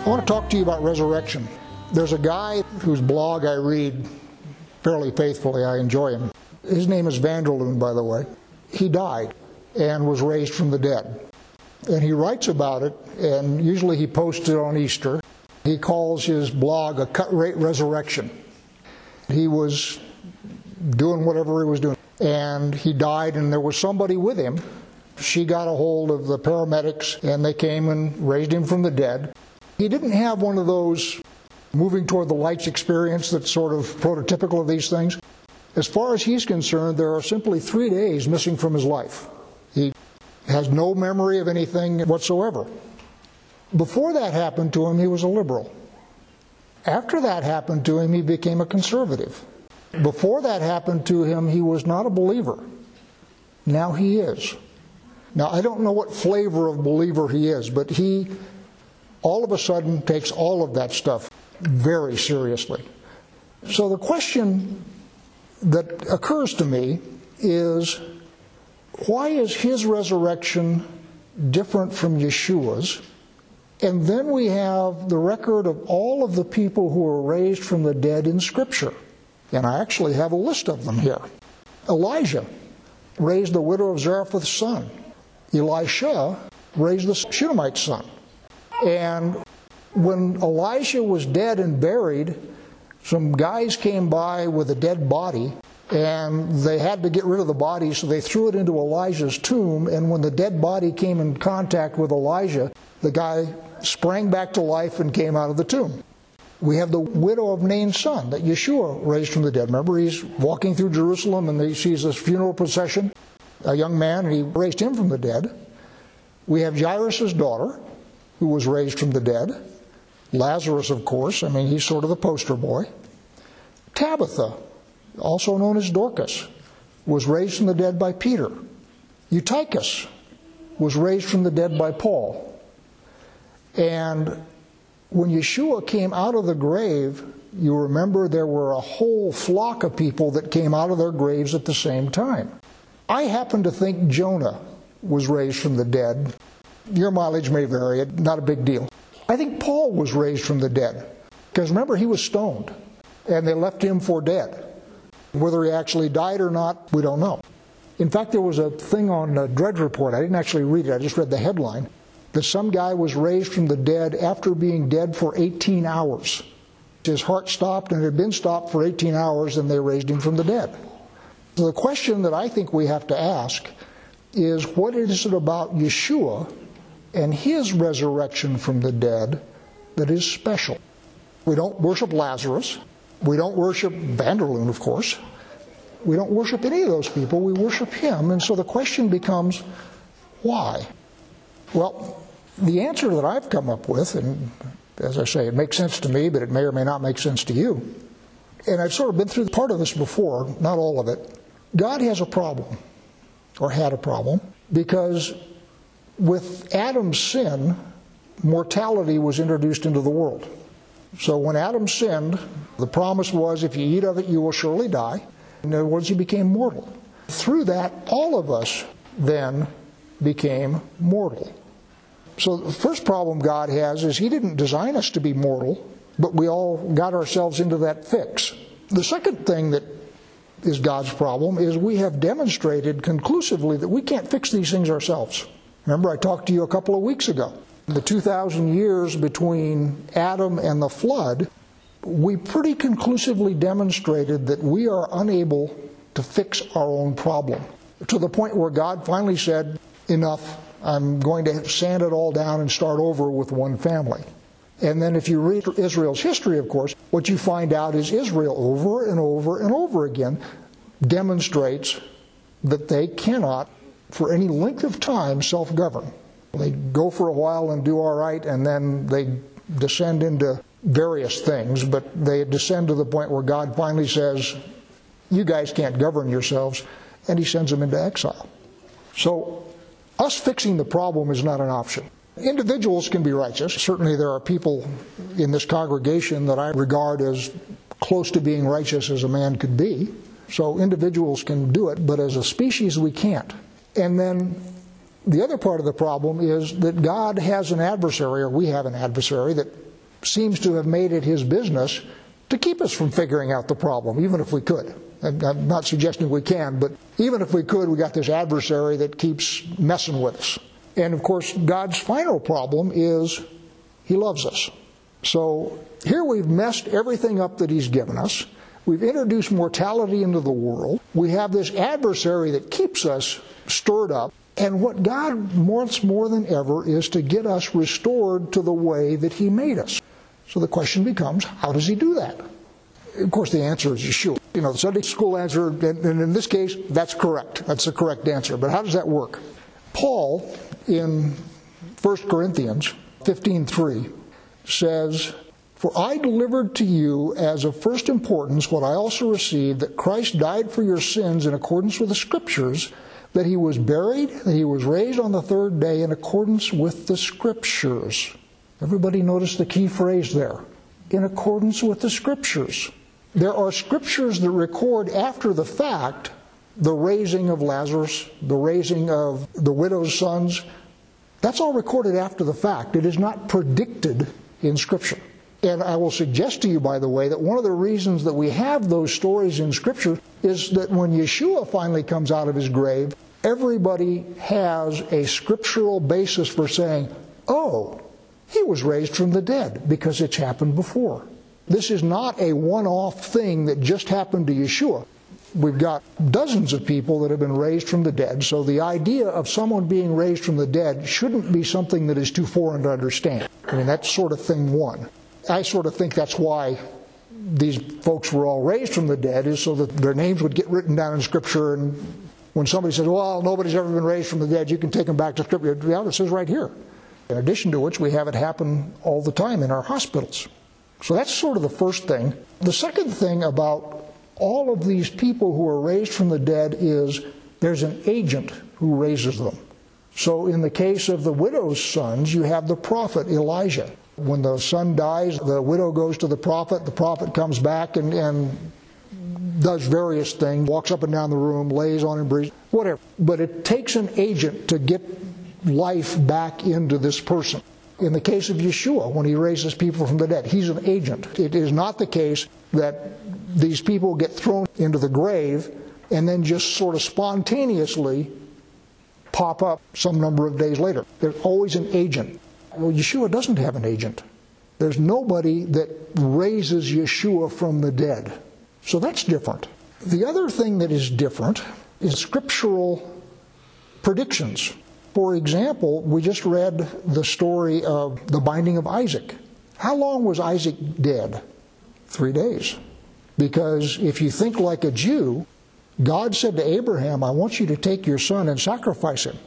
I want to talk to you about resurrection. There's a guy whose blog I read fairly faithfully. I enjoy him. His name is Vanderleun, by the way. He died and was raised from the dead. And he writes about it, and usually he posts it on Easter. He calls his blog a cut rate resurrection. He was doing whatever he was doing, and he died, and there was somebody with him. She got a hold of the paramedics, and they came and raised him from the dead. He didn't have one of those moving toward the lights experience that's sort of prototypical of these things. As far as he's concerned, there are simply three days missing from his life. He has no memory of anything whatsoever. Before that happened to him, he was a liberal. After that happened to him, he became a conservative. Before that happened to him, he was not a believer. Now he is. Now, I don't know what flavor of believer he is, but he all of a sudden takes all of that stuff very seriously. So the question that occurs to me is why is his resurrection different from Yeshua's? And then we have the record of all of the people who were raised from the dead in Scripture. And I actually have a list of them here. Elijah raised the widow of Zarephath's son. Elisha raised the Shunammite's son. And when Elisha was dead and buried, some guys came by with a dead body and they had to get rid of the body, so they threw it into Elijah's tomb. And when the dead body came in contact with Elijah, the guy sprang back to life and came out of the tomb. We have the widow of Nain's son that Yeshua raised from the dead. Remember, he's walking through Jerusalem and he sees this funeral procession, a young man, and he raised him from the dead. We have Jairus' daughter, who was raised from the dead. Lazarus, of course, I mean, he's sort of the poster boy. Tabitha, also known as Dorcas, was raised from the dead by Peter. Eutychus was raised from the dead by Paul. And when Yeshua came out of the grave, you remember there were a whole flock of people that came out of their graves at the same time. I happen to think Jonah was raised from the dead. Your mileage may vary, not a big deal. I think Paul was raised from the dead. Because remember, he was stoned, and they left him for dead. Whether he actually died or not, we don't know. In fact, there was a thing on a Drudge Report. I didn't actually read it, I just read the headline that some guy was raised from the dead after being dead for 18 hours. His heart stopped and had been stopped for 18 hours, and they raised him from the dead. So the question that I think we have to ask is what is it about Yeshua and his resurrection from the dead that is special. We don't worship Lazarus. We don't worship Vanderleun, of course. We don't worship any of those people. We worship him. And so the question becomes why? Well, the answer that I've come up with, and as I say, it makes sense to me, but it may or may not make sense to you. And I've sort of been through part of this before, not all of it. God has a problem, or had a problem, because with Adam's sin, mortality was introduced into the world. So when Adam sinned, the promise was if you eat of it, you will surely die. In other words, he became mortal. Through that, all of us then became mortal. So the first problem God has is He didn't design us to be mortal, but we all got ourselves into that fix. The second thing that is God's problem is we have demonstrated conclusively that we can't fix these things ourselves. Remember, I talked to you a couple of weeks ago. The 2,000 years between Adam and the flood, we pretty conclusively demonstrated that we are unable to fix our own problem. To the point where God finally said, Enough, I'm going to sand it all down and start over with one family. And then, if you read Israel's history, of course, what you find out is Israel over and over and over again demonstrates that they cannot for any length of time self govern. They go for a while and do all right, and then they descend into various things, but they descend to the point where God finally says, You guys can't govern yourselves, and He sends them into exile. So, us fixing the problem is not an option. Individuals can be righteous. Certainly, there are people in this congregation that I regard as close to being righteous as a man could be. So, individuals can do it, but as a species, we can't. And then the other part of the problem is that God has an adversary, or we have an adversary, that seems to have made it his business to keep us from figuring out the problem, even if we could. I'm not suggesting we can, but even if we could, we got this adversary that keeps messing with us. And of course, God's final problem is He loves us. So here we've messed everything up that He's given us. We've introduced mortality into the world. We have this adversary that keeps us stirred up. And what God wants more than ever is to get us restored to the way that He made us. So the question becomes, how does He do that? Of course, the answer is Yeshua. You know, the Sunday school answer, and in this case, that's correct. That's the correct answer. But how does that work? Paul, in 1 Corinthians 15.3, says, For I delivered to you as of first importance what I also received, that Christ died for your sins in accordance with the Scriptures, that he was buried, that he was raised on the third day in accordance with the Scriptures. Everybody notice the key phrase there. In accordance with the Scriptures. There are scriptures that record after the fact the raising of Lazarus, the raising of the widow's sons. That's all recorded after the fact. It is not predicted in Scripture. And I will suggest to you, by the way, that one of the reasons that we have those stories in Scripture is that when Yeshua finally comes out of his grave, everybody has a scriptural basis for saying, oh, he was raised from the dead because it's happened before. This is not a one off thing that just happened to Yeshua. We've got dozens of people that have been raised from the dead, so the idea of someone being raised from the dead shouldn't be something that is too foreign to understand. I mean, that's sort of thing one. I sort of think that's why these folks were all raised from the dead, is so that their names would get written down in Scripture. And when somebody says, well, nobody's ever been raised from the dead, you can take them back to Scripture. Yeah, it says right here. In addition to which, we have it happen all the time in our hospitals. So that's sort of the first thing. The second thing about all of these people who are raised from the dead is there's an agent who raises them. So in the case of the widow's sons, you have the prophet Elijah. When the son dies, the widow goes to the prophet, the prophet comes back and, and does various things, walks up and down the room, lays on him, breathes, whatever. But it takes an agent to get life back into this person. In the case of Yeshua, when he raises people from the dead, he's an agent. It is not the case that these people get thrown into the grave and then just sort of spontaneously pop up some number of days later. There's always an agent. Well, Yeshua doesn't have an agent. There's nobody that raises Yeshua from the dead. So that's different. The other thing that is different is scriptural predictions. For example, we just read the story of the binding of Isaac. How long was Isaac dead? Three days. Because if you think like a Jew, God said to Abraham, I want you to take your son and sacrifice him.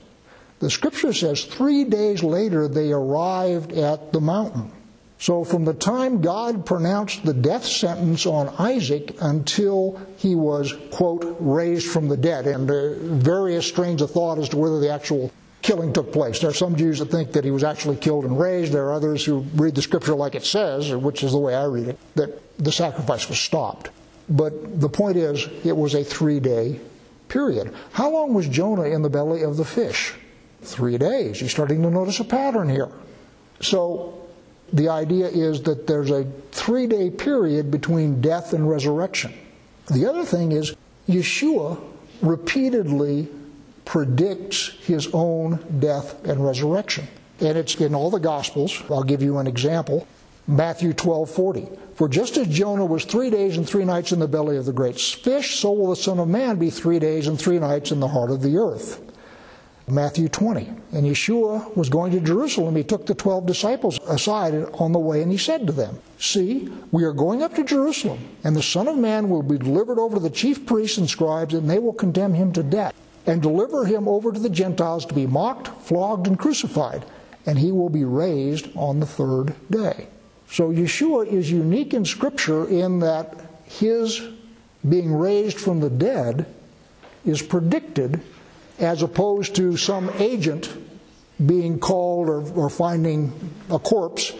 The scripture says three days later they arrived at the mountain. So from the time God pronounced the death sentence on Isaac until he was, quote, raised from the dead, and uh, various strains of thought as to whether the actual killing took place. There are some Jews that think that he was actually killed and raised. There are others who read the scripture like it says, which is the way I read it, that the sacrifice was stopped. But the point is, it was a three day period. How long was Jonah in the belly of the fish? Three days. You're starting to notice a pattern here. So the idea is that there's a three day period between death and resurrection. The other thing is, Yeshua repeatedly predicts his own death and resurrection. And it's in all the Gospels. I'll give you an example. Matthew 12:40. For just as Jonah was 3 days and 3 nights in the belly of the great fish, so will the son of man be 3 days and 3 nights in the heart of the earth. Matthew 20. And Yeshua was going to Jerusalem. He took the 12 disciples aside on the way and he said to them, See, we are going up to Jerusalem, and the Son of Man will be delivered over to the chief priests and scribes, and they will condemn him to death and deliver him over to the Gentiles to be mocked, flogged, and crucified, and he will be raised on the third day. So Yeshua is unique in Scripture in that his being raised from the dead is predicted as opposed to some agent being called or, or finding a corpse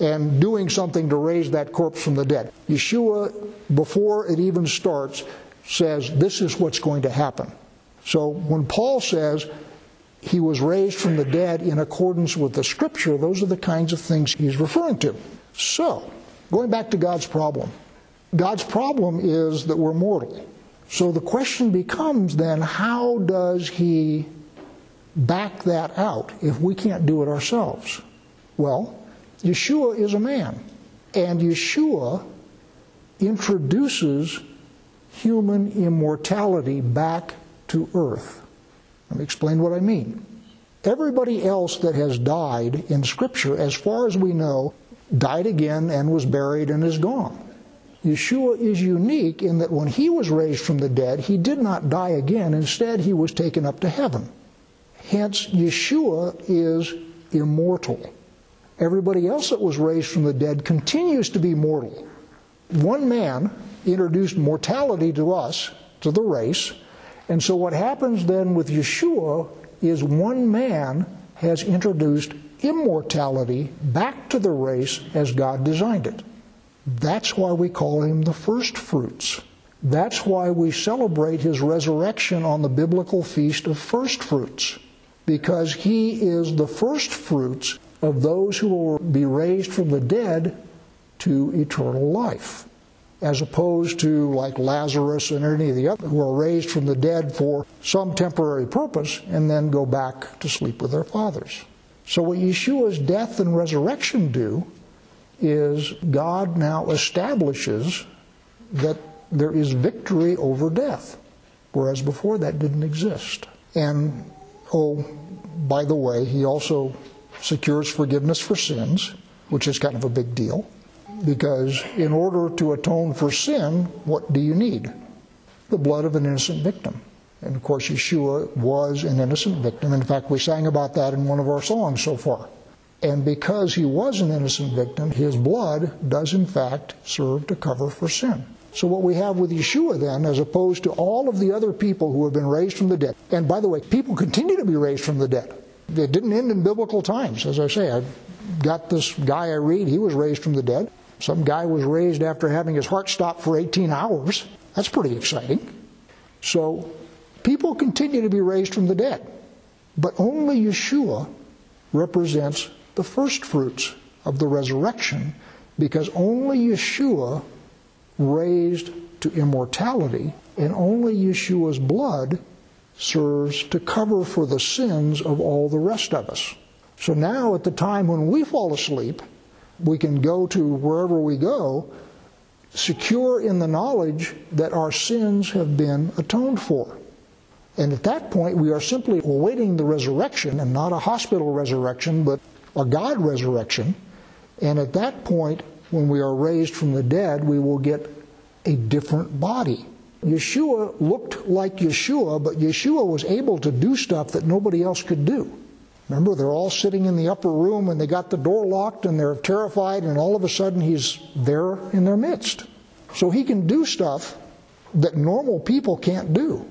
and doing something to raise that corpse from the dead. Yeshua, before it even starts, says this is what's going to happen. So when Paul says he was raised from the dead in accordance with the scripture, those are the kinds of things he's referring to. So, going back to God's problem, God's problem is that we're mortal. So the question becomes then how does He back that out if we can't do it ourselves? Well, Yeshua is a man, and Yeshua introduces human immortality back to earth. Let me explain what I mean. Everybody else that has died in Scripture, as far as we know, died again and was buried and is gone. Yeshua is unique in that when he was raised from the dead, he did not die again. Instead, he was taken up to heaven. Hence, Yeshua is immortal. Everybody else that was raised from the dead continues to be mortal. One man introduced mortality to us, to the race, and so what happens then with Yeshua is one man has introduced immortality back to the race as God designed it. That's why we call him the first fruits. That's why we celebrate his resurrection on the biblical feast of first fruits, because he is the first fruits of those who will be raised from the dead to eternal life, as opposed to like Lazarus and any of the others who are raised from the dead for some temporary purpose and then go back to sleep with their fathers. So, what Yeshua's death and resurrection do is God now establishes that there is victory over death, whereas before that didn't exist. And, oh, by the way, he also secures forgiveness for sins, which is kind of a big deal, because in order to atone for sin, what do you need? The blood of an innocent victim. And of course, Yeshua was an innocent victim. In fact, we sang about that in one of our songs so far. And because he was an innocent victim, his blood does in fact serve to cover for sin. So, what we have with Yeshua then, as opposed to all of the other people who have been raised from the dead, and by the way, people continue to be raised from the dead. It didn't end in biblical times. As I say, I've got this guy I read, he was raised from the dead. Some guy was raised after having his heart stopped for 18 hours. That's pretty exciting. So, people continue to be raised from the dead. But only Yeshua represents the first fruits of the resurrection because only Yeshua raised to immortality and only Yeshua's blood serves to cover for the sins of all the rest of us. So now, at the time when we fall asleep, we can go to wherever we go, secure in the knowledge that our sins have been atoned for. And at that point, we are simply awaiting the resurrection, and not a hospital resurrection, but a God resurrection. And at that point, when we are raised from the dead, we will get a different body. Yeshua looked like Yeshua, but Yeshua was able to do stuff that nobody else could do. Remember, they're all sitting in the upper room and they got the door locked and they're terrified, and all of a sudden he's there in their midst. So he can do stuff that normal people can't do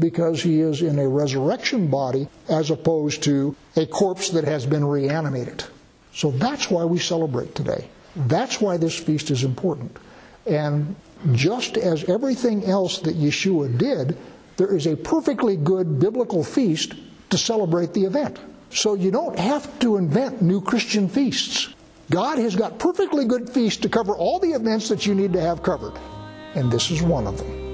because he is in a resurrection body as opposed to a corpse that has been reanimated. So that's why we celebrate today. That's why this feast is important. And just as everything else that Yeshua did, there is a perfectly good biblical feast to celebrate the event. So you don't have to invent new Christian feasts. God has got perfectly good feasts to cover all the events that you need to have covered. And this is one of them.